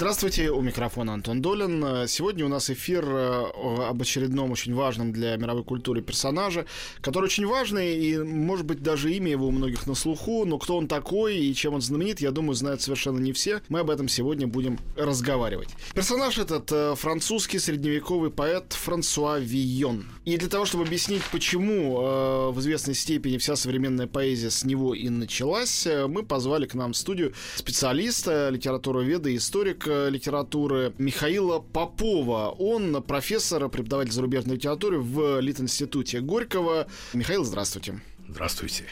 Здравствуйте, у микрофона Антон Долин. Сегодня у нас эфир э, об очередном очень важном для мировой культуры персонаже, который очень важный, и, может быть, даже имя его у многих на слуху, но кто он такой и чем он знаменит, я думаю, знают совершенно не все. Мы об этом сегодня будем разговаривать. Персонаж этот э, французский средневековый поэт Франсуа Вийон. И для того, чтобы объяснить, почему э, в известной степени вся современная поэзия с него и началась, мы позвали к нам в студию специалиста, литературоведа и историка литературы Михаила Попова. Он профессор, преподаватель зарубежной литературы в Литинституте Горького. Михаил, здравствуйте. Здравствуйте.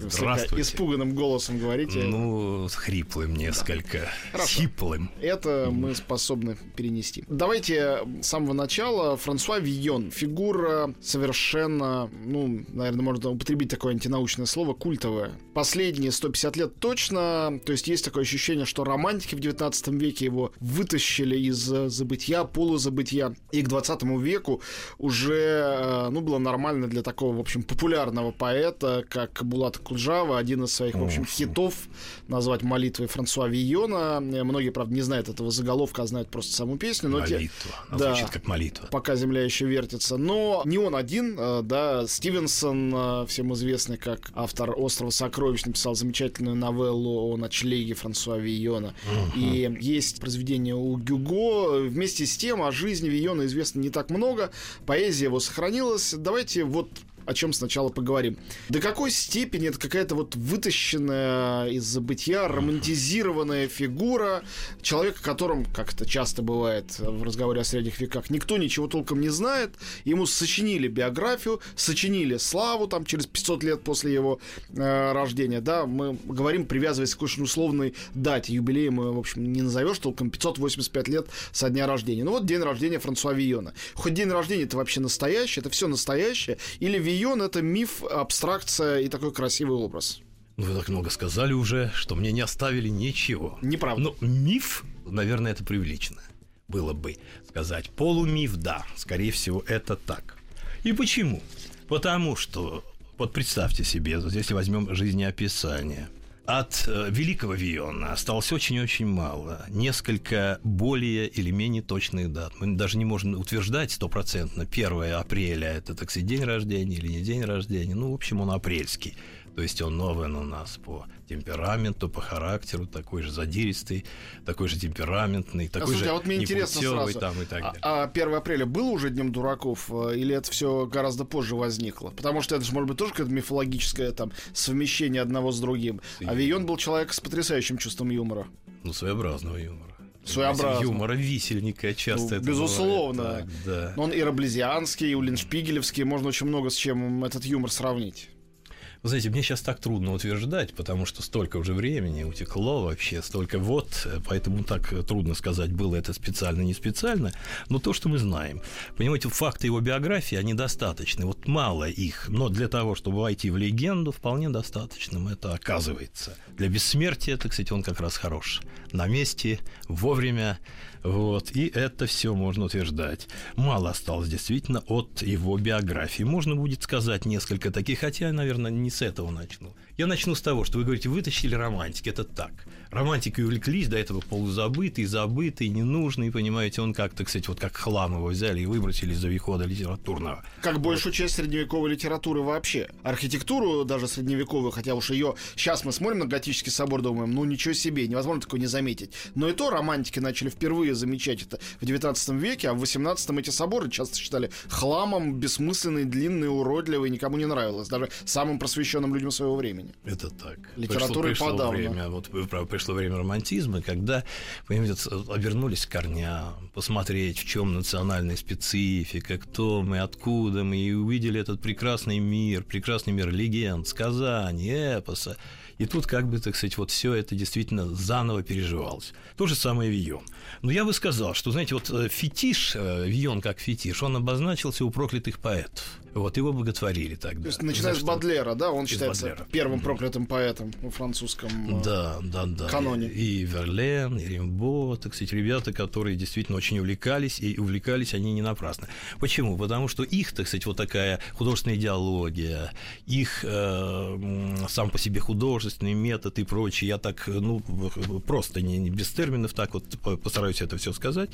Здравствуйте. Испуганным голосом говорите. Ну, хриплым несколько. Да. Сиплым. Это мы способны перенести. Давайте с самого начала. Франсуа Вийон. Фигура совершенно, ну, наверное, можно употребить такое антинаучное слово, культовое. Последние 150 лет точно. То есть есть такое ощущение, что романтики в 19 веке его вытащили из забытия, полузабытия. И к 20 веку уже, э, ну, было нормально для такого, в общем, популярного поэта как Булат Куджава, один из своих, в общем, хитов назвать молитвой Франсуа Вийона. Многие, правда, не знают этого заголовка, а знают просто саму песню. Но молитва. Те... Да, звучит как молитва. Пока земля еще вертится. Но не он один, э, да, Стивенсон, э, всем известный как автор «Острова сокровищ», написал замечательную новеллу о ночлеге Франсуа Вийона. Угу. И есть произведение у Гюго. Вместе с тем о жизни Вийона известно не так много. Поэзия его сохранилась. Давайте вот о чем сначала поговорим. До какой степени это какая-то вот вытащенная из забытия, романтизированная фигура человека, которым, как это часто бывает в разговоре о средних веках, никто ничего толком не знает, ему сочинили биографию, сочинили славу там через 500 лет после его э, рождения, да, мы говорим, привязываясь к очень условной дате, юбилея мы, в общем, не назовешь толком 585 лет со дня рождения. Ну вот день рождения Франсуа Вийона. Хоть день рождения это вообще настоящий, это все настоящее, или Вийон это миф, абстракция и такой красивый образ. Ну, вы так много сказали уже, что мне не оставили ничего. Неправда. Но миф, наверное, это привлечно было бы сказать. Полумиф, да, скорее всего, это так. И почему? Потому что, вот представьте себе, вот если возьмем жизнеописание, от э, великого Виона осталось очень-очень мало. Несколько более или менее точных дат. Мы даже не можем утверждать стопроцентно, 1 апреля – это, так сказать, день рождения или не день рождения. Ну, в общем, он апрельский. То есть он новый у нас по темпераменту, по характеру, такой же задиристый, такой же темпераментный, такой а, слушайте, же а вот мне интересно сразу, там и так далее. А, а 1 апреля было уже Днем дураков, э, или это все гораздо позже возникло? Потому что это же, может быть, тоже какое-то мифологическое там совмещение одного с другим. И... А Вион был человек с потрясающим чувством юмора. Ну, своеобразного юмора своеобразно. Юмора висельника часто ну, это Безусловно. Бывает, так, да. Он и Раблезианский, и Уллиншпигелевский. Можно очень много с чем этот юмор сравнить. Знаете, мне сейчас так трудно утверждать, потому что столько уже времени утекло вообще, столько вот, поэтому так трудно сказать, было это специально, не специально. Но то, что мы знаем, понимаете, факты его биографии, они достаточны. Вот мало их, но для того, чтобы войти в легенду, вполне достаточным это оказывается. Для бессмертия, так сказать, он как раз хорош. На месте, вовремя, вот, и это все можно утверждать. Мало осталось действительно от его биографии. Можно будет сказать несколько таких, хотя, наверное, не с этого начну. Я начну с того, что вы говорите, вытащили романтики. Это так. Романтики увлеклись, до этого полузабытый, забытый, ненужный, понимаете, он как-то, кстати, вот как хлам его взяли и выбросили из-за вихода литературного. Как вот. большую часть средневековой литературы вообще. Архитектуру даже средневековую, хотя уж ее сейчас мы смотрим на готический собор, думаем, ну ничего себе, невозможно такое не заметить. Но и то романтики начали впервые замечать это в 19 веке, а в 18 эти соборы часто считали хламом, бессмысленный, длинный, уродливый, никому не нравилось, даже самым просвещенным людям своего времени. Это так. Литература подавно. время, вот пришло время романтизма, когда, понимаете, обернулись к корням, посмотреть, в чем национальная специфика, кто мы, откуда мы, и увидели этот прекрасный мир, прекрасный мир легенд, сказаний, эпоса. И тут, как бы, так сказать, вот все это действительно заново переживалось. То же самое Вийон. Но я бы сказал, что, знаете, вот э, фетиш, э, Вион как фетиш, он обозначился у проклятых поэтов. Вот его боготворили тогда. То есть, начиная с Бадлера, да, он считается Бадлера. первым проклятым поэтом в французском да, да, да. каноне. И, Верлен, и Римбо, так сказать, ребята, которые действительно очень увлекались, и увлекались они не напрасно. Почему? Потому что их, так сказать, вот такая художественная идеология, их э, сам по себе художественный метод и прочее, я так, ну, просто не, не без терминов так вот постараюсь это все сказать.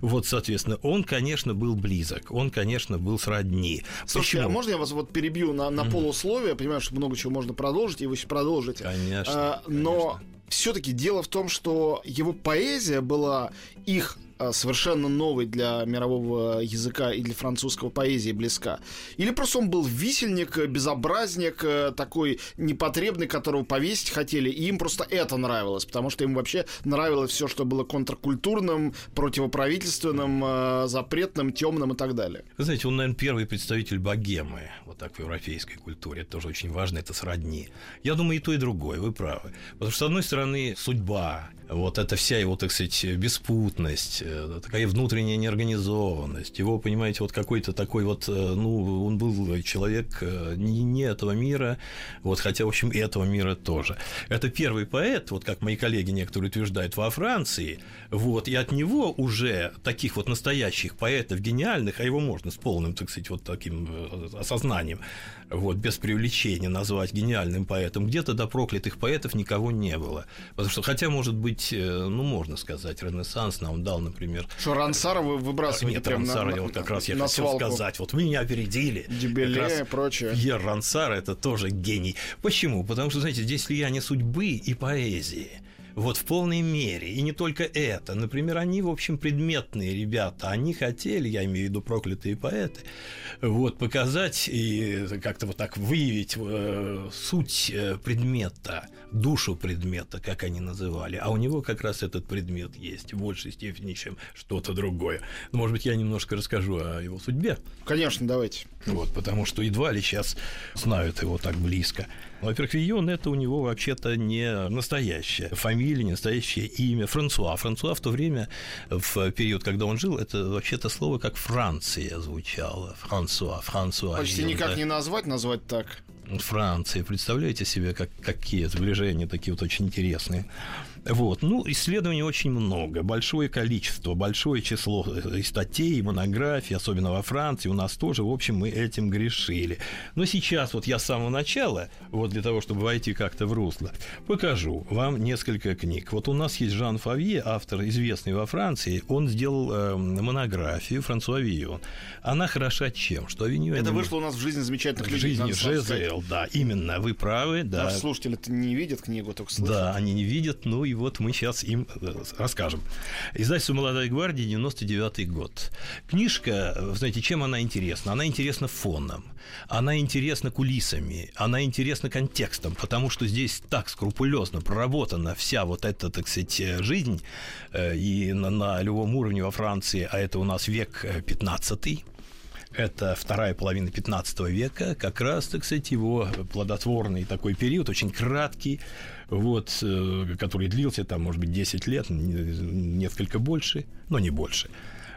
Вот, соответственно, он, конечно, был близок, он, конечно, был сродни. Слушайте, Почему? а можно я вас вот перебью на, на mm-hmm. полусловие? Я понимаю, что много чего можно продолжить, и вы еще продолжите. Конечно. А, но конечно. все-таки дело в том, что его поэзия была их Э, совершенно новый для мирового языка и для французского поэзии близка? Или просто он был висельник, безобразник, э, такой непотребный, которого повесить хотели, и им просто это нравилось, потому что им вообще нравилось все, что было контркультурным, противоправительственным, э, запретным, темным и так далее. Вы знаете, он, наверное, первый представитель богемы, вот так в европейской культуре, это тоже очень важно, это сродни. Я думаю, и то, и другое, вы правы. Потому что, с одной стороны, судьба, вот эта вся его, так сказать, беспутность, э, такая внутренняя неорганизованность, его, понимаете, вот какой-то такой вот, э, ну, он был человек э, не, не этого мира, вот, хотя, в общем, и этого мира тоже. Это первый поэт, вот как мои коллеги некоторые утверждают, во Франции, вот, и от него уже таких вот настоящих поэтов гениальных, а его можно с полным, так сказать, вот таким осознанием, вот, без привлечения назвать гениальным поэтом, где-то до проклятых поэтов никого не было. Потому что, хотя, может быть, э, ну, можно сказать, Ренессанс нам дал, например... Что Рансара вы выбрасываете Нет, Рансара, на, я вот как раз я хотел свалку. сказать, вот вы меня опередили. Дебеле и прочее. Пьер Рансара – это тоже гений. Почему? Потому что, знаете, здесь слияние судьбы и поэзии – вот в полной мере. И не только это. Например, они, в общем, предметные ребята. Они хотели, я имею в виду проклятые поэты, вот, показать и как-то вот так выявить э, суть э, предмета, душу предмета, как они называли. А у него как раз этот предмет есть в большей степени, чем что-то другое. Может быть, я немножко расскажу о его судьбе. Конечно, давайте. Вот, потому что едва ли сейчас знают его так близко. Во-первых, Вийон – это у него вообще-то не настоящая фамилия, не настоящее имя. Франсуа. Франсуа в то время, в период, когда он жил, это вообще-то слово как Франция звучало. Франсуа, Франсуа. Почти Вийон, никак да. не назвать, назвать так. Франции. Представляете себе, как, какие сближения такие вот очень интересные. Вот. Ну, исследований очень много, большое количество, большое число э, и статей, и монографий, особенно во Франции, у нас тоже, в общем, мы этим грешили. Но сейчас вот я с самого начала, вот для того, чтобы войти как-то в русло, покажу вам несколько книг. Вот у нас есть Жан Фавье, автор известный во Франции, он сделал э, монографию Франсуа Вийон. Она хороша чем? Что Авиньон... Это вышло у нас в жизни замечательных людей. В жизни ЖЗЛ, да, именно, вы правы. Да. Наши слушатели не видят книгу, только слышат. Да, они не видят, ну и вот мы сейчас им э, расскажем. Издательство «Молодая гвардия», 99 год. Книжка, знаете, чем она интересна? Она интересна фоном, она интересна кулисами, она интересна контекстом, потому что здесь так скрупулезно проработана вся вот эта, так сказать, жизнь э, и на, на любом уровне во Франции, а это у нас век 15 э, это вторая половина 15 века, как раз, так сказать, его плодотворный такой период, очень краткий, вот, э, который длился там, может быть, 10 лет, несколько больше, но не больше.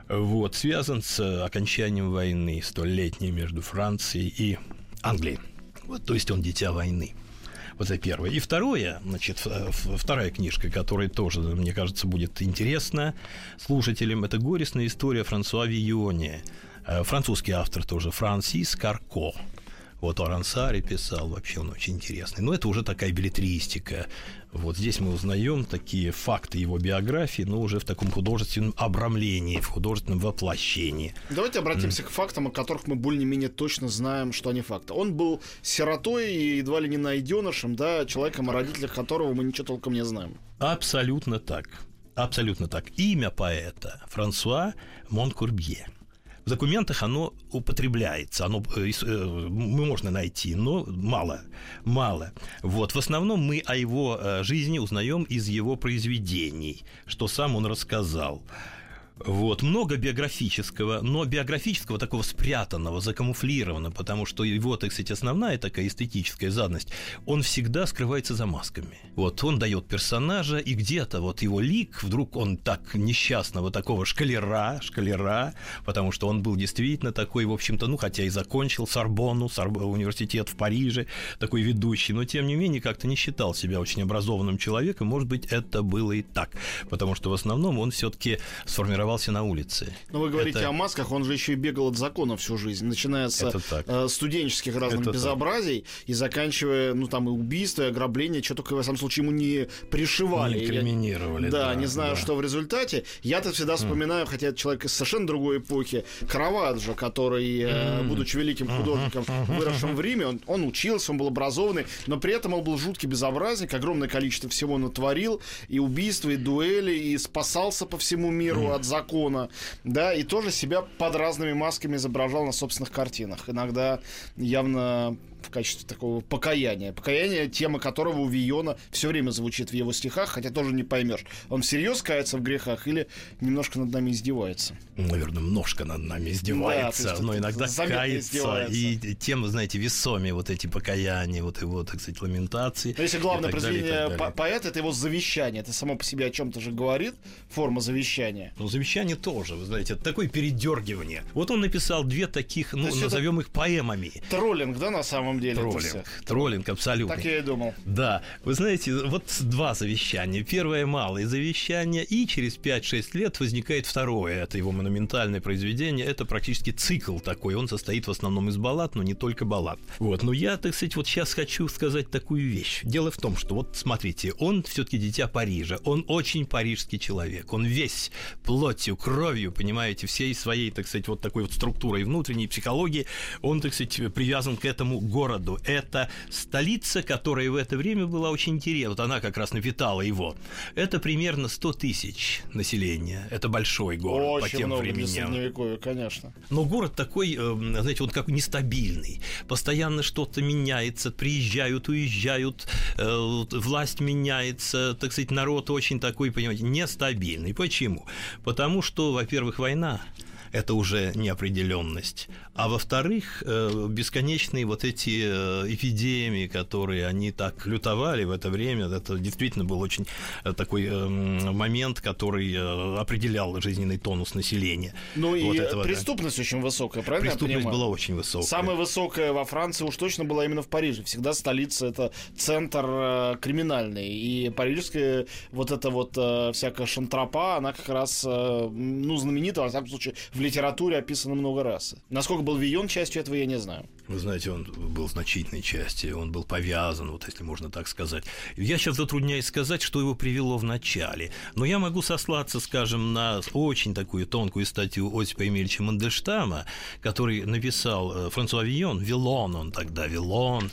Вот, связан с окончанием войны столетней между Францией и Англией. Вот, то есть он дитя войны. Вот это первое. И второе, значит, вторая книжка, которая тоже, мне кажется, будет интересна слушателям, это горестная история Франсуа Виони. Э, французский автор тоже, Франсис Карко. Вот о Рансаре писал, вообще он очень интересный. Но это уже такая билетристика. Вот здесь мы узнаем такие факты его биографии, но уже в таком художественном обрамлении, в художественном воплощении. Давайте обратимся mm. к фактам, о которых мы более-менее точно знаем, что они факты. Он был сиротой и едва ли не найденышем, да, человеком, о родителях которого мы ничего толком не знаем. Абсолютно так. Абсолютно так. Имя поэта Франсуа Монкурбье в документах оно употребляется, оно э, э, можно найти, но мало, мало. Вот в основном мы о его э, жизни узнаем из его произведений, что сам он рассказал. Вот, много биографического, но биографического такого спрятанного, закамуфлированного, потому что его, так сказать, основная такая эстетическая задность, он всегда скрывается за масками. Вот, он дает персонажа, и где-то вот его лик, вдруг он так несчастного такого шкалера, шкалера, потому что он был действительно такой, в общем-то, ну, хотя и закончил Сорбонну, Сорб... университет в Париже, такой ведущий, но, тем не менее, как-то не считал себя очень образованным человеком, может быть, это было и так, потому что в основном он все-таки сформировал сформировался на улице. Но вы говорите это... о масках, он же еще и бегал от закона всю жизнь, начиная с э, студенческих разных это безобразий так. и заканчивая, ну, там, и убийства, и ограбления, что только в этом случае ему не пришивали. Не инкриминировали. Да, да, не знаю, да. что в результате. Я-то всегда вспоминаю, mm. хотя это человек из совершенно другой эпохи, Караваджо, который, mm. будучи великим художником, mm-hmm. выросшим в Риме, он, он учился, он был образованный, но при этом он был жуткий безобразник, огромное количество всего натворил, и убийства, и дуэли, и спасался по всему миру mm. от закона, да, и тоже себя под разными масками изображал на собственных картинах. Иногда явно в качестве такого покаяния. Покаяние, тема которого у Виона все время звучит в его стихах, хотя тоже не поймешь, он всерьез кается в грехах или немножко над нами издевается. Наверное, немножко над нами издевается, да, но иногда кается. И тем, знаете, весомее вот эти покаяния, вот его, так сказать, ламентации. Но если главное произведение далее, поэта, это его завещание. Это само по себе о чем-то же говорит, форма завещания. Ну, завещание тоже, вы знаете, это такое передергивание. Вот он написал две таких, ну, назовем их поэмами. Троллинг, да, на самом самом деле. Троллинг. Троллинг, абсолютно. Так я и думал. Да. Вы знаете, вот два завещания. Первое малое завещание, и через 5-6 лет возникает второе. Это его монументальное произведение. Это практически цикл такой. Он состоит в основном из баллад, но не только баллад. Вот. Но я, так сказать, вот сейчас хочу сказать такую вещь. Дело в том, что вот смотрите, он все-таки дитя Парижа. Он очень парижский человек. Он весь плотью, кровью, понимаете, всей своей, так сказать, вот такой вот структурой внутренней психологии, он, так сказать, привязан к этому городу городу. Это столица, которая в это время была очень интересна. Вот она как раз напитала его. Это примерно 100 тысяч населения. Это большой город очень по тем много временам. Для конечно. Но город такой, э, знаете, он как нестабильный. Постоянно что-то меняется, приезжают, уезжают, э, власть меняется, так сказать, народ очень такой, понимаете, нестабильный. Почему? Потому что, во-первых, война это уже неопределенность. А во-вторых, э, бесконечные вот эти э, эпидемии, которые они так лютовали в это время, это действительно был очень э, такой момент, который определял жизненный тонус населения. Ну вот и этого, преступность да. очень высокая, правильно Преступность была очень высокая. Самая высокая во Франции уж точно была именно в Париже. Всегда столица – это центр криминальный. И парижская вот эта вот всякая шантропа, она как раз, ну, знаменита, во всяком случае, в литературе описано много раз. Насколько был Вион частью этого, я не знаю. Вы знаете, он был значительной частью, он был повязан, вот если можно так сказать. Я сейчас затрудняюсь сказать, что его привело в начале, но я могу сослаться, скажем, на очень такую тонкую статью Осипа Емельевича Мандельштама, который написал э, Франсуа Вион, Вилон он тогда, Вилон,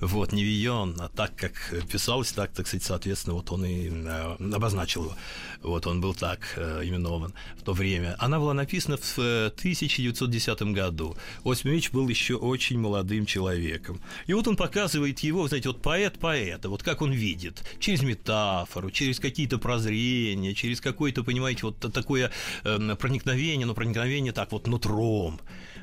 вот, не Вион, а так, как писалось, так, так сказать, соответственно, вот он и э, обозначил его. Вот он был так э, именован в то время. Она была написана в 1910 году. Емельевич был еще очень молодым человеком. И вот он показывает его, знаете, вот поэт поэта, вот как он видит, через метафору, через какие-то прозрения, через какое-то, понимаете, вот такое э, проникновение, но проникновение так вот нутром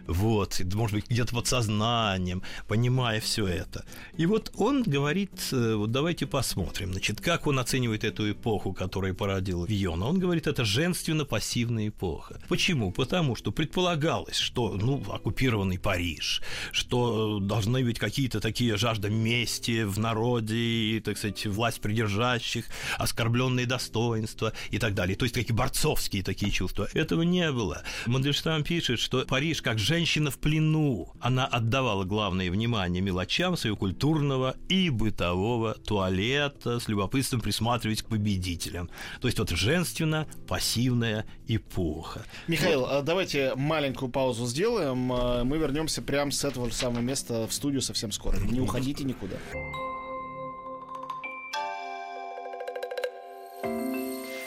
вот, может быть, где-то подсознанием, понимая все это. И вот он говорит, э, вот давайте посмотрим, значит, как он оценивает эту эпоху, которая породила Виона. Он говорит, это женственно-пассивная эпоха. Почему? Потому что предполагалось, что, ну, оккупированный Париж, что э, должны быть какие-то такие жажда мести в народе, и, так сказать, власть придержащих, оскорбленные достоинства и так далее. То есть такие борцовские такие чувства. Этого не было. Мандельштам пишет, что Париж как женщина женщина в плену. Она отдавала главное внимание мелочам своего культурного и бытового туалета, с любопытством присматриваясь к победителям. То есть вот женственно-пассивная эпоха. Михаил, вот. А давайте маленькую паузу сделаем. А, мы вернемся прямо с этого же самого места в студию совсем скоро. Не уходите никуда.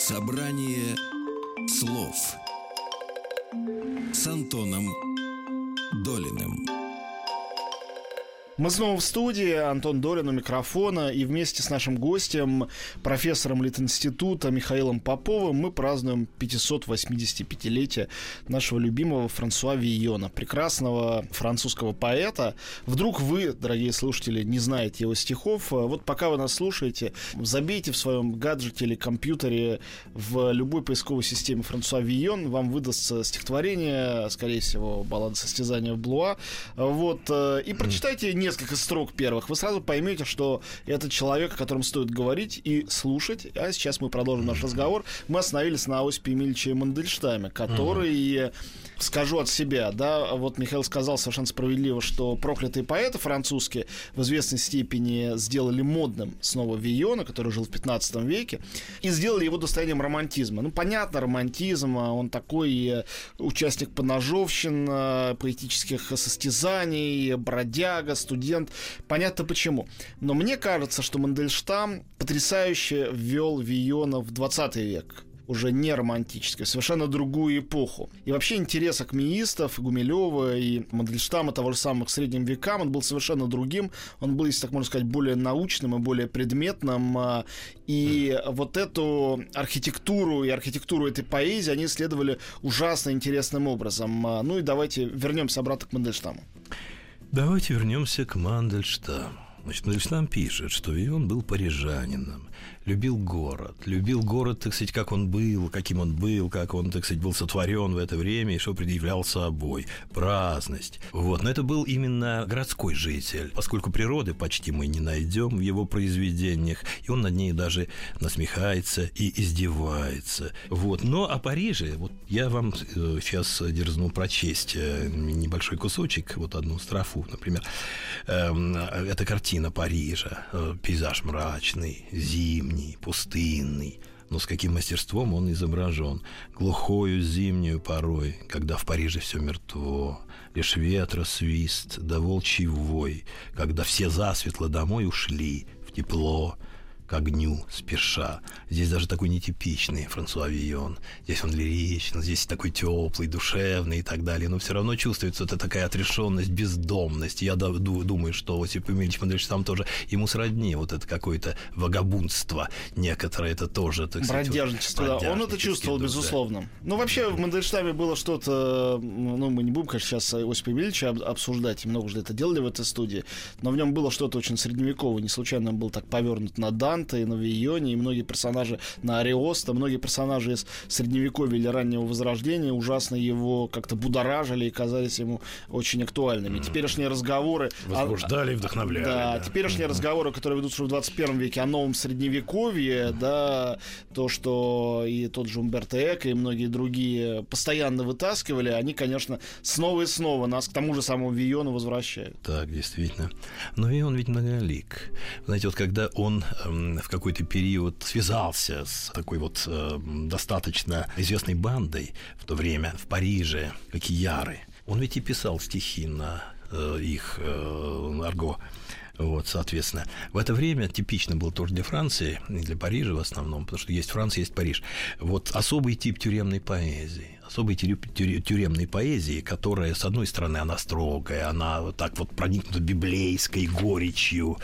Собрание слов с Антоном Долиным. Мы снова в студии, Антон Долин у микрофона, и вместе с нашим гостем, профессором Литинститута Михаилом Поповым, мы празднуем 585-летие нашего любимого Франсуа Вийона, прекрасного французского поэта. Вдруг вы, дорогие слушатели, не знаете его стихов, вот пока вы нас слушаете, забейте в своем гаджете или компьютере в любой поисковой системе Франсуа Вийон, вам выдастся стихотворение, скорее всего, баллада состязания в Блуа, вот, э, и прочитайте несколько строк первых, вы сразу поймете, что это человек, о котором стоит говорить и слушать. А сейчас мы продолжим наш разговор. Мы остановились на Осипе Емельевиче Мандельштаме, который, скажу от себя, да, вот Михаил сказал совершенно справедливо, что проклятые поэты французские в известной степени сделали модным снова Вийона, который жил в 15 веке, и сделали его достоянием романтизма. Ну, понятно, романтизм, а он такой участник поножовщин, э, поэтических состязаний, бродяга, студент. Понятно почему. Но мне кажется, что Мандельштам потрясающе ввел Виона в 20 век уже не романтической, совершенно другую эпоху. И вообще интерес акмеистов, Гумилева и Мандельштама того же самого к средним векам, он был совершенно другим. Он был, если так можно сказать, более научным и более предметным. А, и вот эту архитектуру и архитектуру этой поэзии они исследовали ужасно интересным образом. А, ну и давайте вернемся обратно к Мандельштаму. Давайте вернемся к Мандельштаму. Значит, Мандельштам пишет, что и он был парижанином, любил город, любил город, так сказать, как он был, каким он был, как он, так сказать, был сотворен в это время и что предъявлял собой. Праздность. Вот. Но это был именно городской житель, поскольку природы почти мы не найдем в его произведениях, и он над ней даже насмехается и издевается. Вот. Но о Париже, вот я вам э, сейчас дерзну прочесть э, небольшой кусочек, вот одну строфу, например. Эм, это картина Парижа, э, пейзаж мрачный, зимний, зимний, пустынный, но с каким мастерством он изображен. Глухою зимнюю порой, когда в Париже все мертво, лишь ветра свист, да волчий вой, когда все засветло домой ушли, в тепло, к огню спеша. Здесь даже такой нетипичный Франсуа Вийон. Здесь он лиричный, здесь такой теплый, душевный и так далее. Но все равно чувствуется это такая отрешенность, бездомность. Я думаю, что Осип Емельевич Мандельевич там тоже ему сродни вот это какое-то вагабундство некоторое. Это тоже, так сказать... Бродяжничество, вот, да. Он это чувствовал, да, безусловно. Да. Ну, вообще, в Мандельштаме было что-то... Ну, мы не будем, конечно, сейчас Осипа Емельевича обсуждать. Много уже это делали в этой студии. Но в нем было что-то очень средневековое. Не случайно он был так повернут на Дан Данте, и на Вийоне, и многие персонажи на Ариоста, многие персонажи из Средневековья или раннего Возрождения ужасно его как-то будоражили и казались ему очень актуальными. Теперешние разговоры... Возбуждали и вдохновляли. Да, да. теперешние разговоры, которые ведутся в 21 веке о новом Средневековье, да, то, что и тот же Умберто Эко, и многие другие постоянно вытаскивали, они, конечно, снова и снова нас к тому же самому Виону возвращают. Так, действительно. Но и он ведь многолик. Знаете, вот когда он в какой-то период связался с такой вот э, достаточно известной бандой в то время в Париже, как Яры. Он ведь и писал стихи на э, их э, арго. Вот, соответственно, в это время типично был тоже для Франции, и для Парижа в основном, потому что есть Франция, есть Париж. Вот особый тип тюремной поэзии особой тюремной поэзии, которая, с одной стороны, она строгая, она вот так вот проникнута библейской горечью,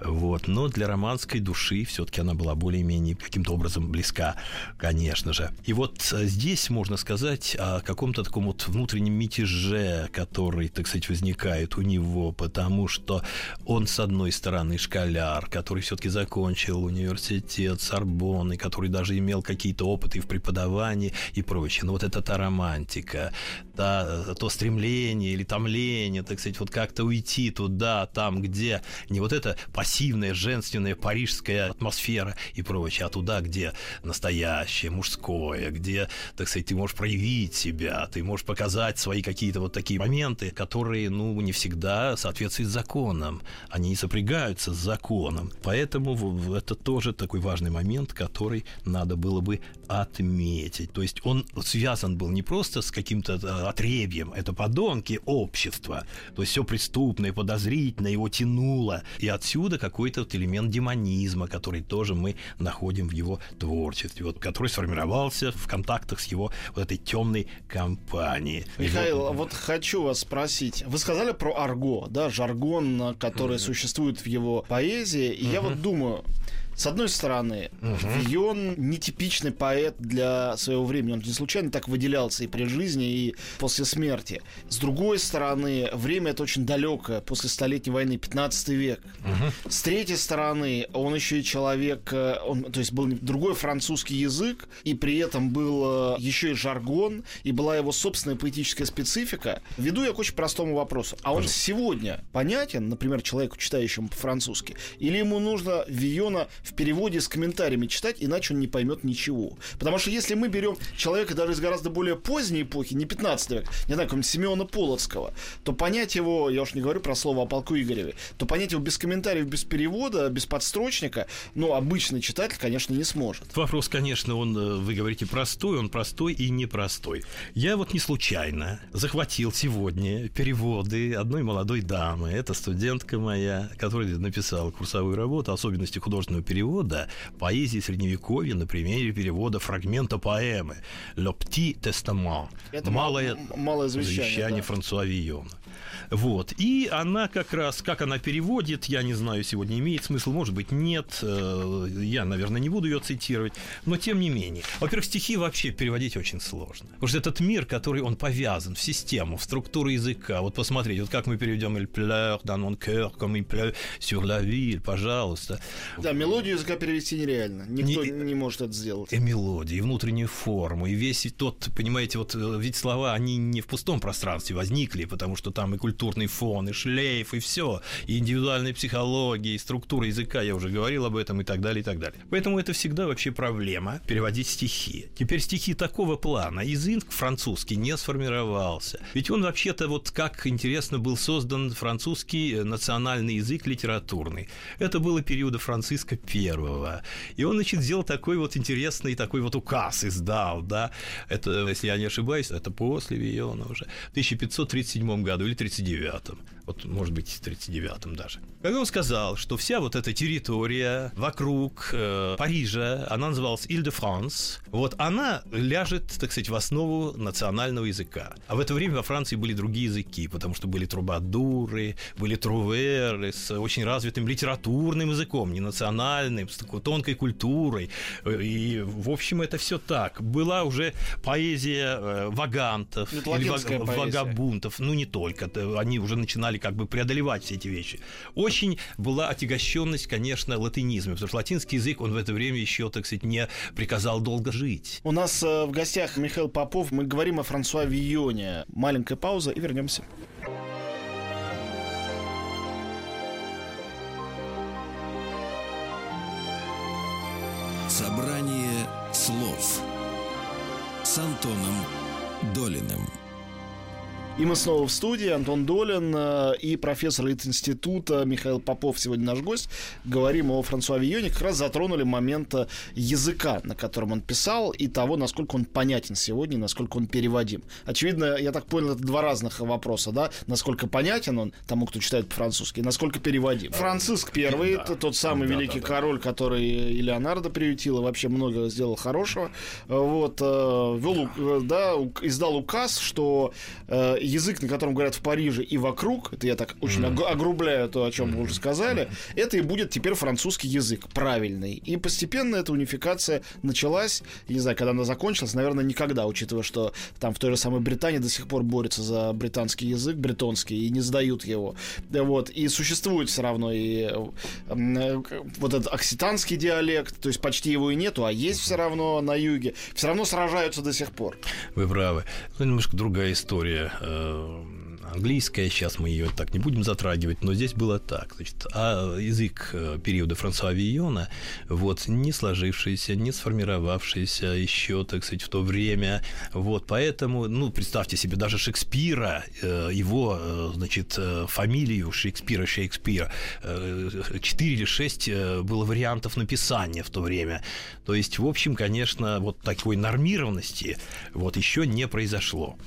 вот. Но для романской души все-таки она была более-менее каким-то образом близка, конечно же. И вот э, здесь можно сказать о каком-то таком вот внутреннем мятеже, который, так сказать, возникает у него, потому что он, с одной стороны, школяр, который все-таки закончил университет Сорбонны, который даже имел какие-то опыты в преподавании и прочее. Но вот это та романтика, та, то стремление или томление, так сказать, вот как-то уйти туда, там, где не вот это пассивная, женственная парижская атмосфера и прочее, а туда, где настоящее, мужское, где, так сказать, ты можешь проявить себя, ты можешь показать свои какие-то вот такие моменты, которые, ну, не всегда соответствуют законам, они не сопрягаются с законом. Поэтому это тоже такой важный момент, который надо было бы отметить. То есть он связан был не просто с каким-то э, отребьем, это подонки общества. То есть все преступное, подозрительное его тянуло. И отсюда, какой-то вот элемент демонизма, который тоже мы находим в его творчестве, вот, который сформировался в контактах с его вот этой темной компанией. Михаил, его... вот хочу вас спросить. Вы сказали про арго, да, жаргон, который mm-hmm. существует в его поэзии. И mm-hmm. я вот думаю, с одной стороны, угу. Вион нетипичный поэт для своего времени. Он не случайно так выделялся и при жизни, и после смерти. С другой стороны, время это очень далекое, после Столетней войны, 15 век. Угу. С третьей стороны, он еще и человек, э, он, то есть был другой французский язык, и при этом был э, еще и жаргон, и была его собственная поэтическая специфика. Веду я к очень простому вопросу. А он сегодня понятен, например, человеку, читающему по-французски, или ему нужно Виона в переводе с комментариями читать, иначе он не поймет ничего. Потому что если мы берем человека даже из гораздо более поздней эпохи, не 15 век, не знаю, какого-нибудь Симеона Полоцкого, то понять его, я уж не говорю про слово о полку Игореве, то понять его без комментариев, без перевода, без подстрочника, ну, обычный читатель, конечно, не сможет. Вопрос, конечно, он, э, вы говорите, простой, он простой и непростой. Я вот не случайно захватил сегодня переводы одной молодой дамы, это студентка моя, которая написала курсовую работу «Особенности художественного перевода перевода поэзии Средневековья на примере перевода фрагмента поэмы «Le Petit Testament» малое, малое завещание, завещание да. Франсуа Вийона. Вот. И она как раз, как она переводит, я не знаю, сегодня имеет смысл, может быть, нет. Э, я, наверное, не буду ее цитировать. Но тем не менее. Во-первых, стихи вообще переводить очень сложно. Потому что этот мир, который он повязан в систему, в структуру языка. Вот посмотрите, вот как мы переведем «Il pleure dans mon cœur, comme il pleut sur la ville», пожалуйста. Да, мелодию языка перевести нереально. Никто не, не может это сделать. И мелодию, и внутреннюю форму, и весь тот, понимаете, вот э, ведь слова, они не в пустом пространстве возникли, потому что там и культурный фон, и шлейф, и все, и индивидуальная психология, и структура языка, я уже говорил об этом, и так далее, и так далее. Поэтому это всегда вообще проблема переводить стихи. Теперь стихи такого плана. Язык французский не сформировался. Ведь он вообще-то вот как интересно был создан французский э, национальный язык литературный. Это было периода Франциска I. И он, значит, сделал такой вот интересный такой вот указ издал, да. Это, если я не ошибаюсь, это после Виона уже. В 1537 году или 39-м вот, может быть, в 39-м даже. Когда он сказал, что вся вот эта территория вокруг э, Парижа, она называлась Иль-де-Франс, вот она ляжет, так сказать, в основу национального языка. А в это время во Франции были другие языки, потому что были трубадуры, были труверы с очень развитым литературным языком, не национальным, с такой тонкой культурой. И, в общем, это все так. Была уже поэзия э, вагантов, или вагабунтов, ну не только, они уже начинали как бы преодолевать все эти вещи. Очень была отягощенность, конечно, латинизмом, потому что латинский язык, он в это время еще, так сказать, не приказал долго жить. У нас э, в гостях Михаил Попов, мы говорим о Франсуа Вийоне. Маленькая пауза и вернемся. Собрание слов с Антоном. И мы снова в студии. Антон Долин э, и профессор института Михаил Попов сегодня наш гость. Говорим о Франсуа Вийоне. Как раз затронули момент э, языка, на котором он писал, и того, насколько он понятен сегодня, насколько он переводим. Очевидно, я так понял, это два разных вопроса, да? Насколько понятен он тому, кто читает по-французски, насколько переводим. Франциск первый, да. тот самый да, великий да, да. король, который и Леонардо приютил, и вообще много сделал хорошего. Вот, э, вел, да, издал указ, что язык, на котором говорят в Париже и вокруг, это я так очень mm-hmm. огрубляю то, о чем mm-hmm. вы уже сказали, это и будет теперь французский язык, правильный. И постепенно эта унификация началась, я не знаю, когда она закончилась, наверное, никогда, учитывая, что там в той же самой Британии до сих пор борются за британский язык, бретонский, и не сдают его. Вот. И существует все равно и э, вот этот окситанский диалект, то есть почти его и нету, а есть все равно на юге. Все равно сражаются до сих пор. Вы правы. Ну, немножко другая история э, английская, сейчас мы ее так не будем затрагивать, но здесь было так. Значит, а язык э, периода Франсуа Вийона, вот, не сложившийся, не сформировавшийся еще, так сказать, в то время, вот, поэтому, ну, представьте себе, даже Шекспира, э, его, э, значит, фамилию Шекспира, Шекспира, 4 или 6 было вариантов написания в то время. То есть, в общем, конечно, вот такой нормированности вот еще не произошло.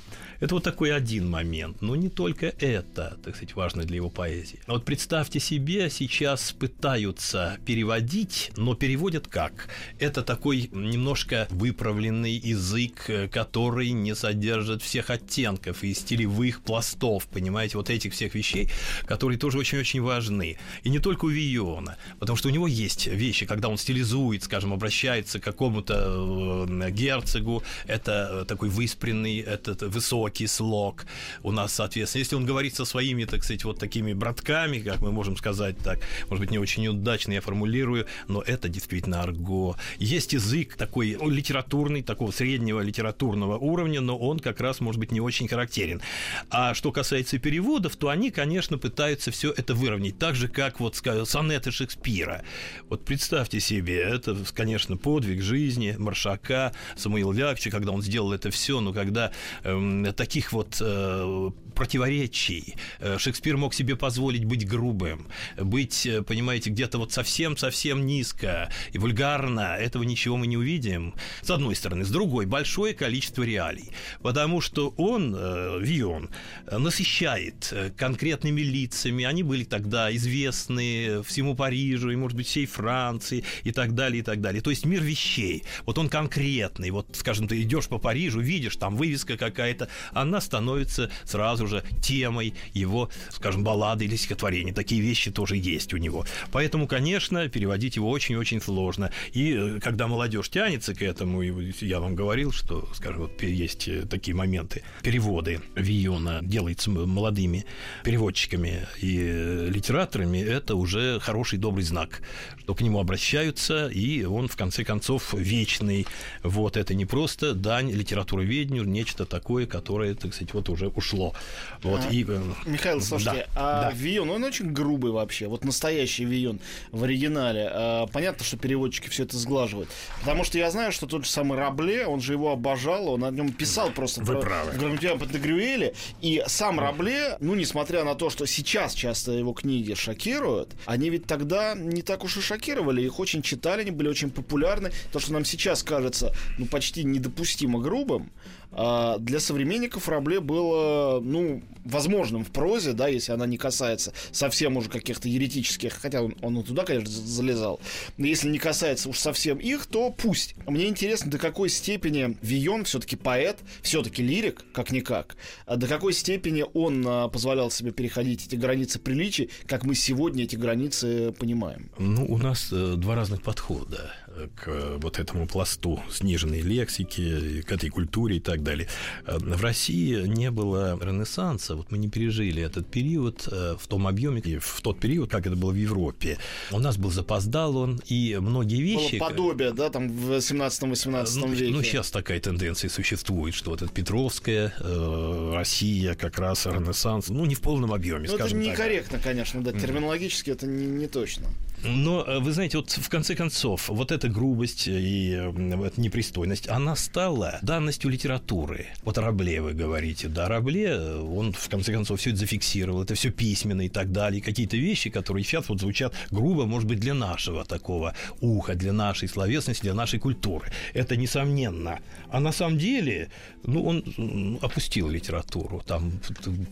Это вот такой один момент. Но не только это, так сказать, важно для его поэзии. Вот представьте себе, сейчас пытаются переводить, но переводят как? Это такой немножко выправленный язык, который не содержит всех оттенков и стилевых пластов, понимаете, вот этих всех вещей, которые тоже очень-очень важны. И не только у Виона, потому что у него есть вещи, когда он стилизует, скажем, обращается к какому-то э, герцогу, это такой выспренный, этот высокий слог у нас, соответственно. Если он говорит со своими, так сказать, вот такими братками, как мы можем сказать так, может быть, не очень удачно я формулирую, но это действительно арго. Есть язык такой ну, литературный, такого среднего литературного уровня, но он как раз, может быть, не очень характерен. А что касается переводов, то они, конечно, пытаются все это выровнять, так же, как вот сонеты Шекспира. Вот представьте себе, это, конечно, подвиг жизни Маршака, Самуил Ляпча, когда он сделал это все, но когда э, таких вот э, противоречий э, Шекспир мог себе позволить быть грубым, быть, э, понимаете, где-то вот совсем-совсем низко и вульгарно, этого ничего мы не увидим. С одной стороны. С другой, большое количество реалий. Потому что он, э, Вион, насыщает конкретными лицами. Они были тогда известны всему Парижу и, может быть, всей Франции и так далее, и так далее. То есть мир вещей. Вот он конкретный. Вот, скажем, ты идешь по Парижу, видишь, там вывеска какая-то, она становится сразу же темой его, скажем, баллады или стихотворения. Такие вещи тоже есть у него. Поэтому, конечно, переводить его очень-очень сложно. И э, когда молодежь тянется к этому, я вам говорил, что, скажем, вот есть э, такие моменты. Переводы Виона делаются молодыми переводчиками и э, литераторами, это уже хороший добрый знак, что к нему обращаются, и он, в конце концов, вечный. Вот это не просто дань литературоведению, нечто такое, которое, так сказать, вот уже ушло. Вот, а, и, э, Михаил, слушайте, да, а да. Вион, он очень грубый вообще, вот настоящий Вион в оригинале. А, понятно, что переводчики все это сглаживают. Потому что я знаю, что тот же самый Рабле, он же его обожал, он о нем писал просто Вы про, правы. в Грамотеям Пантагрюэле. И сам Рабле, ну, несмотря на то, что сейчас часто его книги шокируют, они ведь тогда не так уж и шокировали. Их очень читали, они были очень популярны. То, что нам сейчас кажется, ну, почти недопустимо грубым, а для современников Рабле было, ну, возможным в прозе, да, если она не касается совсем уже каких-то еретических, хотя он, он туда, конечно, залезал, но если не касается уж совсем их, то пусть. Мне интересно, до какой степени Вион все-таки поэт, все-таки лирик, как-никак, а до какой степени он а, позволял себе переходить эти границы приличий, как мы сегодня эти границы понимаем? Ну, у нас э, два разных подхода к вот этому пласту сниженной лексики, к этой культуре и так далее. Э, в России не было ренессанса, вот мы не пережили этот период э, в том объеме, в тот период, как это было в Европе. У нас был запоздал он, и многие вещи... Было подобие, да, там в 17-18 ну, веке. Ну, сейчас такая тенденция существует, что вот эта Петровская э, Россия, как раз Ренессанс, ну, не в полном объеме, ну, скажем это некорректно, так. конечно, да, терминологически это не, не точно. Но, э, вы знаете, вот в конце концов, вот эта грубость и эта непристойность, она стала данностью литературы. Вот Рабле вы говорите, да, Рабле, э, он в конце концов все это зафиксировал, это все письменно и так далее, какие-то вещи, которые сейчас вот звучат грубо, может быть, для нашего такого уха, для нашей словесности, для нашей культуры. Это несомненно. А на самом деле, ну, он опустил литературу, там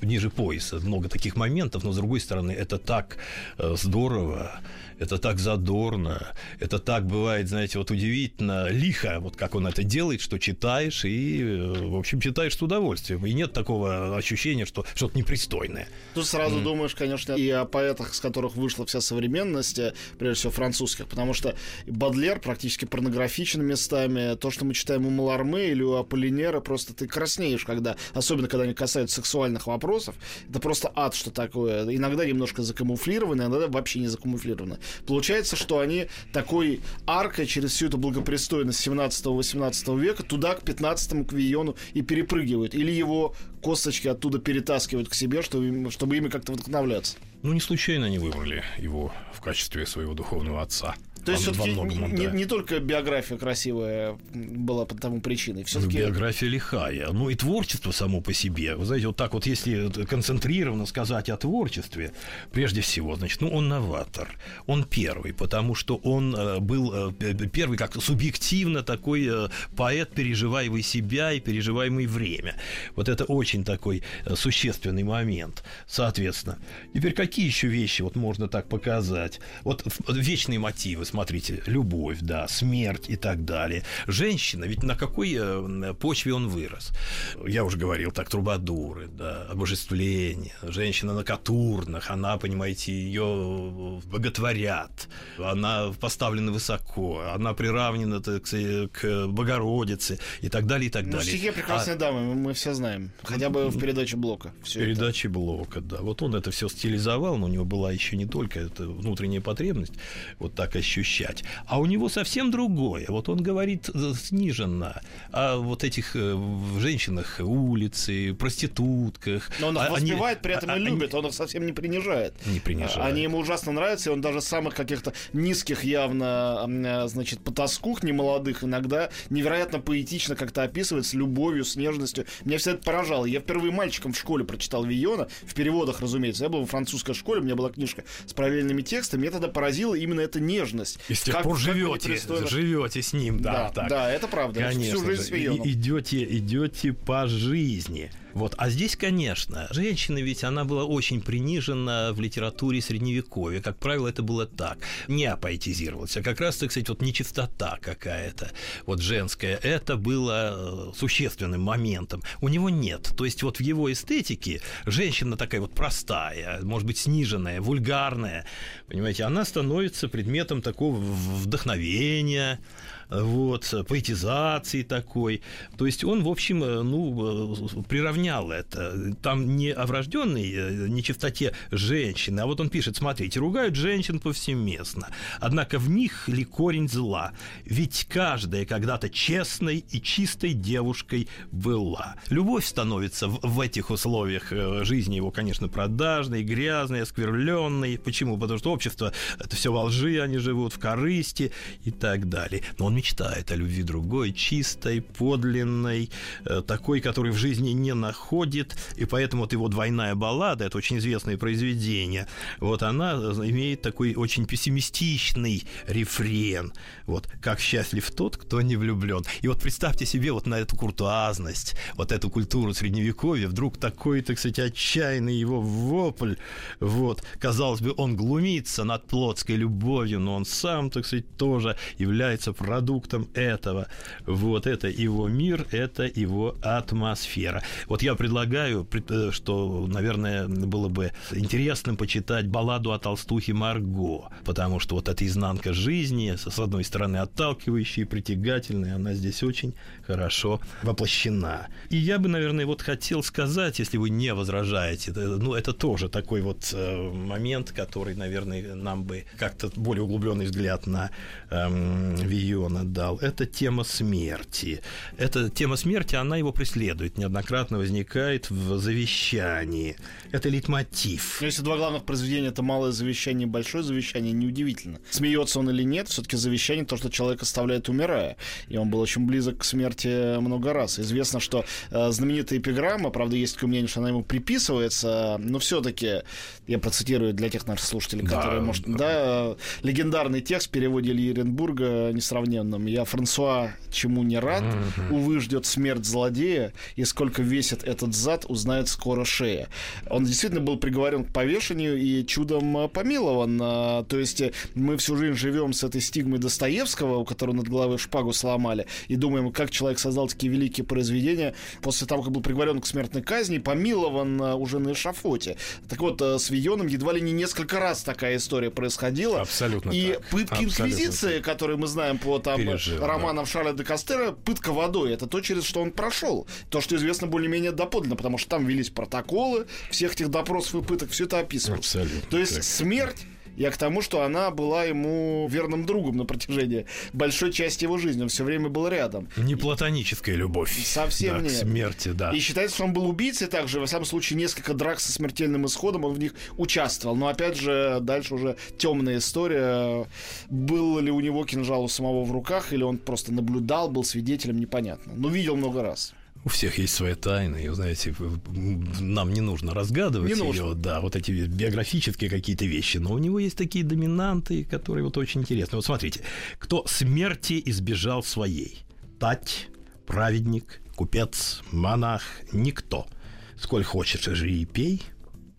ниже пояса много таких моментов, но с другой стороны, это так э, здорово, это так задорно, это так бывает, знаете, вот удивительно, лихо, вот как он это делает, что читаешь и, э, в общем, читаешь с удовольствием. И нет такого ощущения, что что-то непристойное. Тут сразу mm. думаешь, конечно, и о поэтах, с которых вышла вся современность, э, прежде всего французских, потому что Бадлер практически порнографичен местами. То, что мы читаем у Маларме или у Аполлинера, просто ты краснеешь, когда, особенно когда они касаются сексуальных вопросов. Это просто ад, что такое. Иногда немножко закамуфлировано, иногда вообще не закамуфлировано. Получается, что они такой аркой через всю эту благопристойность 17-18 века туда, к 15-му, к Виону и перепрыгивают. Или его косточки оттуда перетаскивают к себе, чтобы, чтобы ими как-то вдохновляться. Ну, не случайно они выбрали его в качестве своего духовного отца. То есть все-таки многом, не, да. не только биография красивая была по тому причиной. Ну, Все-таки биография лихая. Ну и творчество само по себе. Вы знаете, вот так вот, если концентрированно сказать о творчестве, прежде всего, значит, ну он новатор. Он первый, потому что он э, был э, первый, как субъективно такой э, поэт, переживаемый себя и переживаемый время. Вот это очень такой существенный момент, соответственно. Теперь какие еще вещи вот можно так показать? Вот вечные мотивы, смотрите, любовь, да, смерть и так далее. Женщина, ведь на какой э, почве он вырос? Я уже говорил, так, трубадуры, да, обожествление. Женщина на катурнах, она, понимаете, ее боготворят. Она поставлена высоко, она приравнена так к Богородице и так далее, и так ну, далее. стихи прекрасной дамы, мы- все знаем. Хотя бы в передаче блока. Все Передачи блока, да. Вот он это все стилизовал, но у него была еще не только эта внутренняя потребность вот так ощущать, а у него совсем другое. Вот он говорит э, сниженно о вот этих э, женщинах улицы, проститутках. Но он их А- они- воспевает, при этом а- и они- любит, он их совсем не принижает. Не принижает. Они ему ужасно нравятся, и он даже самых каких-то низких явно, э, значит, потаскух немолодых иногда невероятно поэтично как-то описывает с любовью, с нежностью. Меня все это поражало. Я впервые мальчиком в школе прочитал Вийона, в переводах, разумеется. Я был во французской школе, у меня была книжка с параллельными текстами. Меня тогда поразила именно эта нежность. И с тех Как- пор живете, живете с ним, да, Да, так. да, это правда. Конечно, Всю жизнь же. идете, идете по жизни. Вот. А здесь, конечно, женщина ведь она была очень принижена в литературе средневековья. Как правило, это было так. Не апоэтизировалось, а как раз, так сказать, вот нечистота какая-то, вот женская, это было э, существенным моментом. У него нет. То есть вот в его эстетике женщина такая вот простая, может быть, сниженная, вульгарная, понимаете, она становится предметом такого вдохновения, вот, поэтизации такой. То есть он, в общем, э, ну, э, приравнял это. Там не о врожденной э, нечистоте женщины, а вот он пишет, смотрите, ругают женщин повсеместно, однако в них ли корень зла? Ведь каждая когда-то честной и чистой девушкой была. Любовь становится в, в этих условиях э, жизни его, конечно, продажной, грязной, оскверленной. Почему? Потому что общество это все во лжи, они живут в корысти и так далее. Но он мечтает о любви другой, чистой, подлинной, э, такой, который в жизни не находит, и поэтому вот его двойная баллада, это очень известное произведение, вот она э, имеет такой очень пессимистичный рефрен, вот, как счастлив тот, кто не влюблен. И вот представьте себе вот на эту куртуазность, вот эту культуру средневековья, вдруг такой, так сказать, отчаянный его вопль, вот, казалось бы, он глумится над плотской любовью, но он сам, так сказать, тоже является продуктом этого. Вот это его мир, это его атмосфера. Вот я предлагаю, пред- э, что, наверное, было бы интересным почитать балладу о толстухе Марго, потому что вот эта изнанка жизни, с одной стороны, отталкивающая и притягательная, она здесь очень хорошо воплощена. И я бы, наверное, вот хотел сказать, если вы не возражаете, это, ну, это тоже такой вот э, момент, который, наверное, нам бы как-то более углубленный взгляд на эм, Виона дал. Это тема смерти. Эта тема смерти, она его преследует, неоднократно возникает в завещании. Это лейтмотив. Но если два главных произведения это малое завещание и большое завещание, неудивительно. Смеется он или нет, все-таки завещание то, что человек оставляет умирая. И он был очень близок к смерти много раз. Известно, что э, знаменитая эпиграмма, правда, есть такое мнение, что она ему приписывается, но все-таки, я процитирую для тех наших слушателей, Да. которые, может, да, легендарный текст в переводе Ильи Эренбурга несравненным. «Я, Франсуа, чему не рад, увы, ждет смерть злодея, и сколько весит этот зад, узнает скоро шея». Он действительно был приговорен к повешению и чудом э, помилован. А, То есть э, мы всю жизнь живем с этой стигмой Достоевского, у которого над головой шпагу сломали, и думаем, как человек создал такие великие произведения после того, как был приговорен к смертной казни, помилован а, уже на эшафоте. Так вот, э, с Вийоном едва ли не несколько раз такая история происходила. Абсолютно И так. пытки Абсолютно инквизиции, которые мы знаем по там Пережил, романам Шарля де Кастера, пытка водой. Это то, через что он прошел. То, что известно более-менее доподлинно, потому что там велись протоколы всех этих допросов и пыток, все это описывалось. Абсолютно То есть так. смерть Я к тому, что она была ему верным другом на протяжении большой части его жизни. Он все время был рядом. Не платоническая любовь. Совсем да, нет. К смерти, да. И считается, что он был убийцей также. Во всяком случае, несколько драк со смертельным исходом он в них участвовал. Но опять же, дальше уже темная история. Был ли у него кинжал у самого в руках, или он просто наблюдал, был свидетелем, непонятно. Но видел много раз. У всех есть своя тайна, и, знаете, нам не нужно разгадывать не ее, нужно. да, вот эти биографические какие-то вещи, но у него есть такие доминанты, которые вот очень интересны. Вот смотрите, кто смерти избежал своей? Тать, праведник, купец, монах, никто. Сколь хочешь, живи и пей,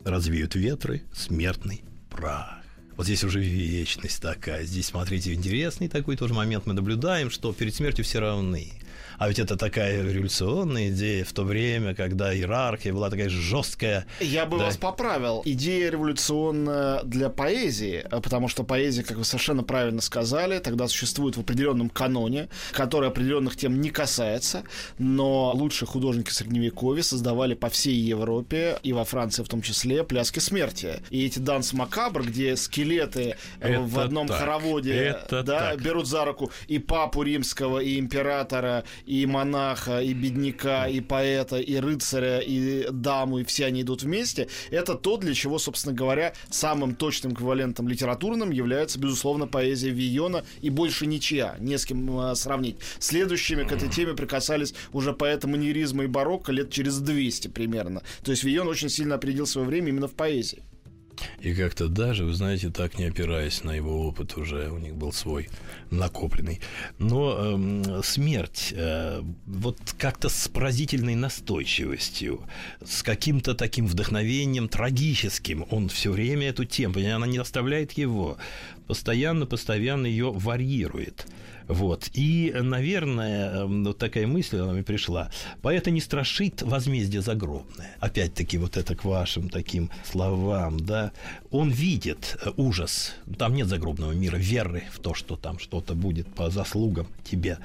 развеют ветры, смертный прах. Вот здесь уже вечность такая. Здесь, смотрите, интересный такой тоже момент мы наблюдаем, что перед смертью все равны. А ведь это такая революционная идея в то время, когда иерархия была такая жесткая. Я бы да. вас поправил. Идея революционная для поэзии, потому что поэзия, как вы совершенно правильно сказали, тогда существует в определенном каноне, который определенных тем не касается, но лучшие художники Средневековья создавали по всей Европе и во Франции в том числе пляски смерти. И эти данс макабр, где скелеты это в одном так. хороводе это да, так. берут за руку и папу римского, и императора, и монаха, и бедняка, и поэта, и рыцаря, и даму, и все они идут вместе, это то, для чего, собственно говоря, самым точным эквивалентом литературным является, безусловно, поэзия Вийона и больше ничья, не с кем э, сравнить. Следующими к этой теме прикасались уже поэты маньеризма и барокко лет через 200 примерно. То есть Вийон очень сильно определил свое время именно в поэзии. И как-то даже, вы знаете, так не опираясь на его опыт уже, у них был свой накопленный. Но эм, смерть э, вот как-то с поразительной настойчивостью, с каким-то таким вдохновением трагическим, он все время эту тему, она не оставляет его, постоянно, постоянно ее варьирует. Вот. И, наверное, вот такая мысль она мне пришла. Поэта не страшит возмездие загробное. Опять-таки, вот это к вашим таким словам, да. Он видит э, ужас. Там нет загробного мира, веры в то, что там что-то будет по заслугам тебе.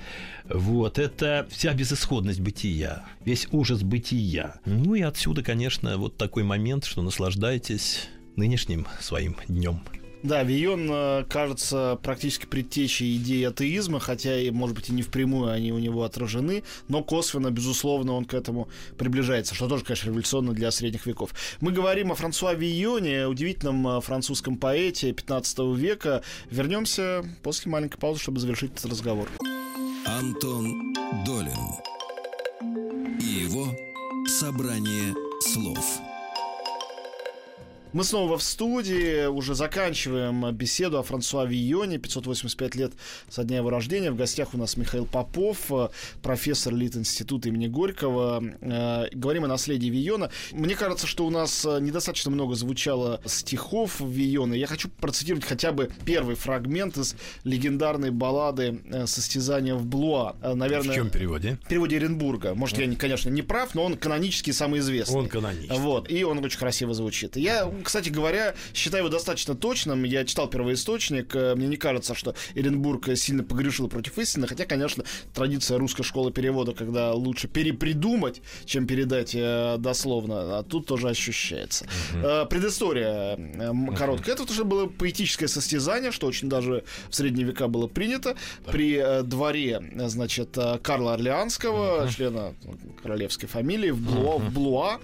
Вот. Это вся безысходность бытия, весь ужас бытия. Ну и отсюда, конечно, вот такой момент, что наслаждайтесь нынешним своим днем. Да, Вион э, кажется практически предтечей идеи атеизма, хотя и, может быть, и не впрямую они у него отражены, но косвенно, безусловно, он к этому приближается, что тоже, конечно, революционно для средних веков. Мы говорим о Франсуа Вийоне, удивительном э, французском поэте 15 века. Вернемся после маленькой паузы, чтобы завершить этот разговор. Антон Долин и его собрание слов. Мы снова в студии, уже заканчиваем беседу о Франсуа Вийоне, 585 лет со дня его рождения. В гостях у нас Михаил Попов, профессор Лит-института имени Горького. Э, Говорим о наследии Вийона. Мне кажется, что у нас недостаточно много звучало стихов Вийона. Я хочу процитировать хотя бы первый фрагмент из легендарной баллады «Состязание в Блуа». Э, Наверное, В чем переводе? В переводе Оренбурга. Может, я, конечно, не прав, но он канонически самый известный. Он канонический. Вот, и он очень красиво звучит. Я кстати говоря, считаю его достаточно точным. Я читал первоисточник. Мне не кажется, что Эренбург сильно погрешил против истины. Хотя, конечно, традиция русской школы перевода, когда лучше перепридумать, чем передать дословно, а тут тоже ощущается. Uh-huh. Предыстория короткая. Uh-huh. Это тоже было поэтическое состязание, что очень даже в средние века было принято. Uh-huh. При дворе, значит, Карла Орлеанского, члена королевской фамилии, в Блуа, в Блуа.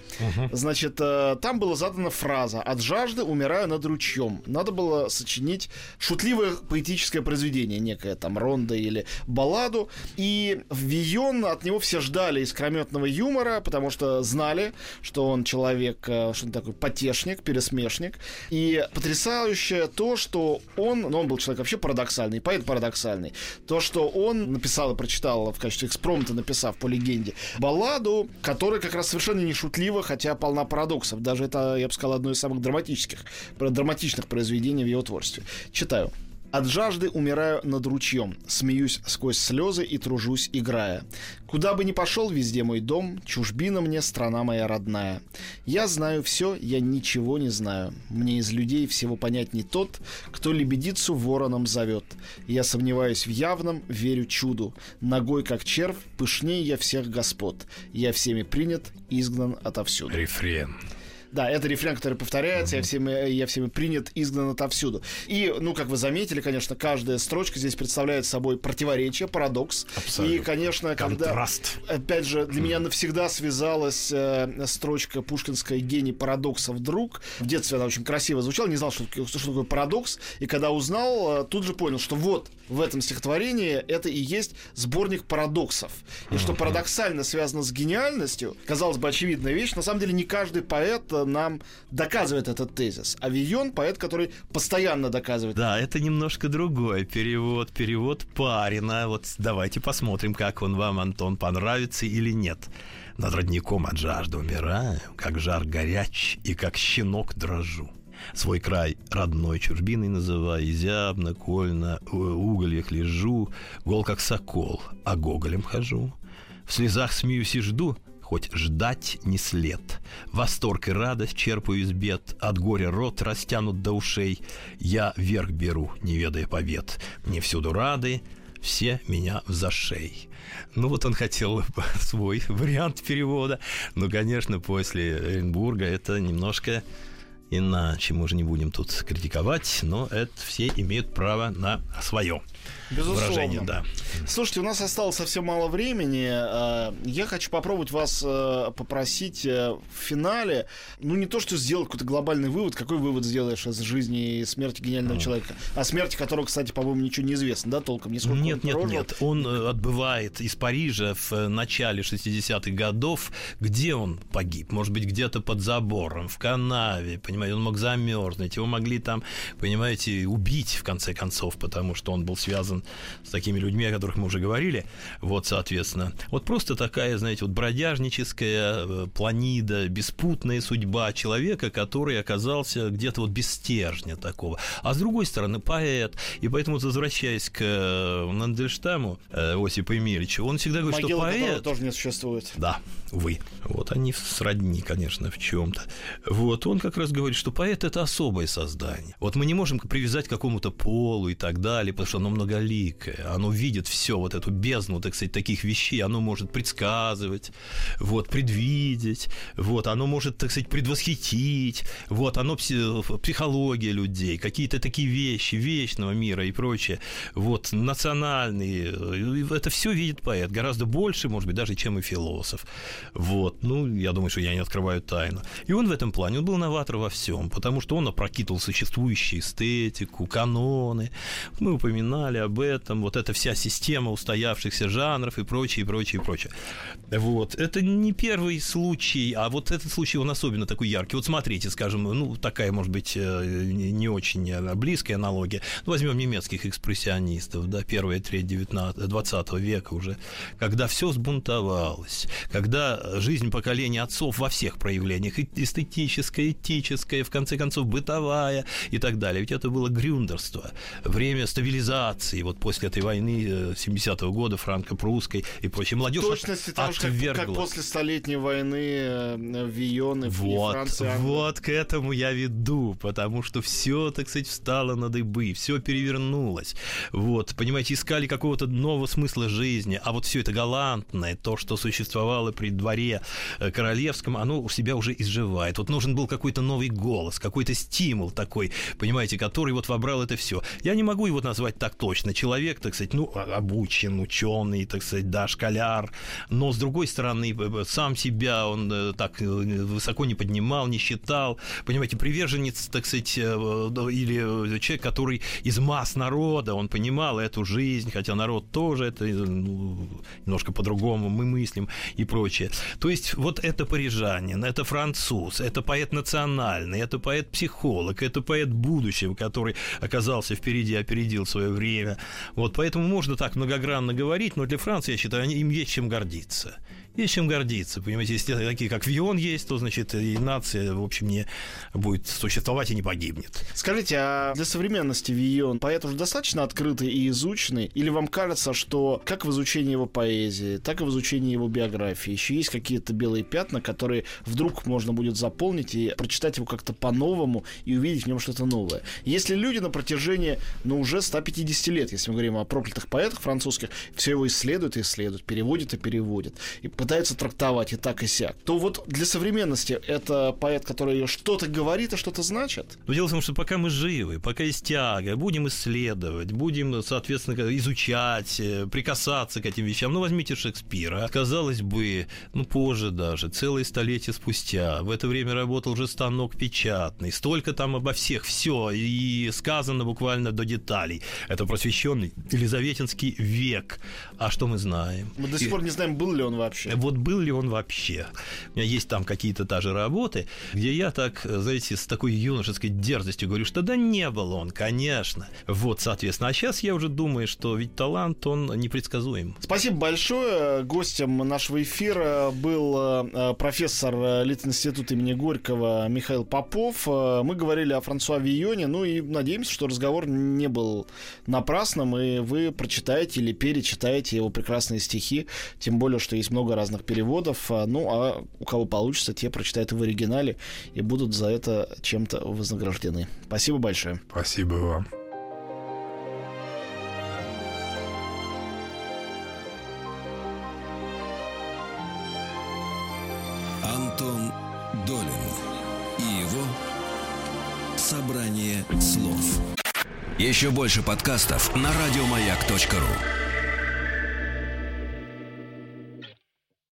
Значит, там была задана фраза от жажды умираю над ручьем. Надо было сочинить шутливое поэтическое произведение, некое там ронда или балладу. И Вион, от него все ждали искрометного юмора, потому что знали, что он человек, что он такой потешник, пересмешник. И потрясающее то, что он, ну он был человек вообще парадоксальный, поэт парадоксальный, то, что он написал и прочитал в качестве экспромта, написав по легенде, балладу, которая как раз совершенно не шутлива, хотя полна парадоксов. Даже это, я бы сказал, одно из самых драматических, драматичных произведений в его творчестве. Читаю. От жажды умираю над ручьем, смеюсь сквозь слезы и тружусь, играя. Куда бы ни пошел, везде мой дом, чужбина мне, страна моя родная. Я знаю все, я ничего не знаю. Мне из людей всего понять не тот, кто лебедицу вороном зовет. Я сомневаюсь в явном, верю чуду. Ногой, как червь, пышнее я всех господ. Я всеми принят, изгнан отовсюду. Рефрен. Да, это рефрен, который повторяется, я всеми, я всеми принят, изгнан отовсюду. И, ну, как вы заметили, конечно, каждая строчка здесь представляет собой противоречие, парадокс. Абсолютно. И, конечно, Контраст. когда... Опять же, для меня навсегда связалась э, строчка пушкинская «Гений парадокса вдруг». В детстве она очень красиво звучала, не знал, что, такое- что такое парадокс. И когда узнал, э, тут же понял, что вот в этом стихотворении это и есть сборник парадоксов. И что парадоксально связано с гениальностью, казалось бы, очевидная вещь, на самом деле не каждый поэт э, нам доказывает этот тезис. А Вийон поэт, который постоянно доказывает. Да, это немножко другой перевод, перевод Парина. Вот давайте посмотрим, как он вам, Антон, понравится или нет. Над родником от жажды умираю, как жар горяч и как щенок дрожу. Свой край родной чужбиной называю, Изябно, кольно, угольях лежу, Гол как сокол, а гоголем хожу. В слезах смеюсь и жду, хоть ждать не след. Восторг и радость черпаю из бед, От горя рот растянут до ушей. Я вверх беру, не ведая побед. Мне всюду рады, все меня в зашей. Ну вот он хотел свой вариант перевода. Но, конечно, после Оренбурга это немножко иначе. Мы же не будем тут критиковать, но это все имеют право на свое Безусловно. выражение. Да. Слушайте, у нас осталось совсем мало времени. Э, Я хочу попробовать вас э, попросить э, в финале, ну не то, что сделать какой-то глобальный вывод, какой вывод сделаешь из жизни и смерти гениального человека, о смерти которого, кстати, по-моему, ничего не известно, да, толком, нисколько Нет, нет, прожил. нет. Он э, отбывает из Парижа в начале 60-х годов. Где он погиб? Может быть, где-то под забором, в канаве, понимаете, он мог замерзнуть. Его могли там, понимаете, убить, в конце концов, потому что он был связан с такими людьми, о которых мы уже говорили. Вот, соответственно. Вот просто такая, знаете, вот бродяжническая э, планида, беспутная судьба человека, который оказался где-то вот без стержня такого. А с другой стороны, поэт. И поэтому, возвращаясь к э, Мандельштаму, э, Осипу Емельевичу, он всегда говорит, Могила что поэт... тоже не существует. Да, увы. Вот они сродни, конечно, в чем-то. Вот он как раз говорит, что поэт это особое создание. Вот мы не можем привязать к какому-то полу и так далее, потому что оно многоликое. Оно видит все, вот эту бездну, так сказать, таких вещей. Оно может предсказывать, вот, предвидеть, вот, оно может, так сказать, предвосхитить, вот, оно пси- психология людей, какие-то такие вещи вечного мира и прочее, вот, национальные, э, это все видит поэт, гораздо больше, может быть, даже, чем и философ. Вот, ну, я думаю, что я не открываю тайну. И он в этом плане, он был новатор во всем, потому что он опрокидывал существующую эстетику, каноны. Мы упоминали об этом, вот эта вся система устоявшихся жанров и прочее, и прочее, и прочее. Вот, это не первый случай, а вот этот случай, он особенно такой яркий. Вот смотрите, скажем, ну, такая, может быть, э, не очень близкая аналогия. Ну, возьмем немецких экспрессионистов, да, первая треть 19, 20 века уже, когда все сбунтовалось, когда жизнь поколения отцов во всех проявлениях, эстетическая, этическая, в конце концов, бытовая и так далее. Ведь это было грюндерство, время стабилизации, вот после этой войны э, 70-го года, франко-прусской и прочее. Молодежь точности же, как, отвергла. как после столетней войны э, Вийон и, и Вот, Франция. Англия. вот к этому я веду, потому что все, так сказать, встало на дыбы, все перевернулось. Вот, понимаете, искали какого-то нового смысла жизни, а вот все это галантное, то, что существовало при дворе э, королевском, оно у себя уже изживает. Вот нужен был какой-то новый голос, какой-то стимул такой, понимаете, который вот вобрал это все. Я не могу его назвать так точно. Человек, так сказать, ну, обучен, ученый, так сказать, да, школяр, но с другой стороны, сам себя он э, так э, высоко не поднимал, не считал. Понимаете, приверженец, так сказать, э, или человек, который из масс народа, он понимал эту жизнь, хотя народ тоже это ну, немножко по-другому мы мыслим и прочее. То есть вот это парижанин, это француз, это поэт национальный, это поэт-психолог, это поэт будущего, который оказался впереди, опередил свое время. Вот поэтому можно так многогранно говорить, но для Франции, я считаю, им есть чем гордиться. Есть чем гордиться, понимаете, если такие, как Вион есть, то, значит, и нация, в общем, не будет существовать и не погибнет. Скажите, а для современности Вийон поэт уже достаточно открытый и изученный? Или вам кажется, что как в изучении его поэзии, так и в изучении его биографии еще есть какие-то белые пятна, которые вдруг можно будет заполнить и прочитать его как-то по-новому и увидеть в нем что-то новое? Если люди на протяжении, ну, уже 150 лет, если мы говорим о проклятых поэтах французских, все его исследуют и исследуют, переводят и переводят, и пытается трактовать и так и сяк, то вот для современности это поэт, который что-то говорит и что-то значит. Но дело в том, что пока мы живы, пока есть тяга, будем исследовать, будем, соответственно, изучать, э, прикасаться к этим вещам. Ну, возьмите Шекспира. Казалось бы, ну, позже даже, целое столетие спустя, в это время работал же станок печатный, столько там обо всех, все, и сказано буквально до деталей. Это просвещенный Елизаветинский век. А что мы знаем? Мы до сих пор не знаем, был ли он вообще. Вот был ли он вообще? У меня есть там какие-то даже работы, где я так, знаете, с такой юношеской дерзостью говорю, что да не был он, конечно. Вот, соответственно. А сейчас я уже думаю, что ведь талант, он непредсказуем. Спасибо большое. Гостем нашего эфира был э, профессор Литинститута имени Горького Михаил Попов. Э, мы говорили о Франсуа Вийоне, ну и надеемся, что разговор не был напрасным, и вы прочитаете или перечитаете его прекрасные стихи, тем более, что есть много разных переводов. Э, ну, а у кого получится, те прочитают в оригинале и будут за это чем-то вознаграждены. Спасибо большое. Спасибо вам. Антон Долин и его «Собрание слов». Еще больше подкастов на радиомаяк.ру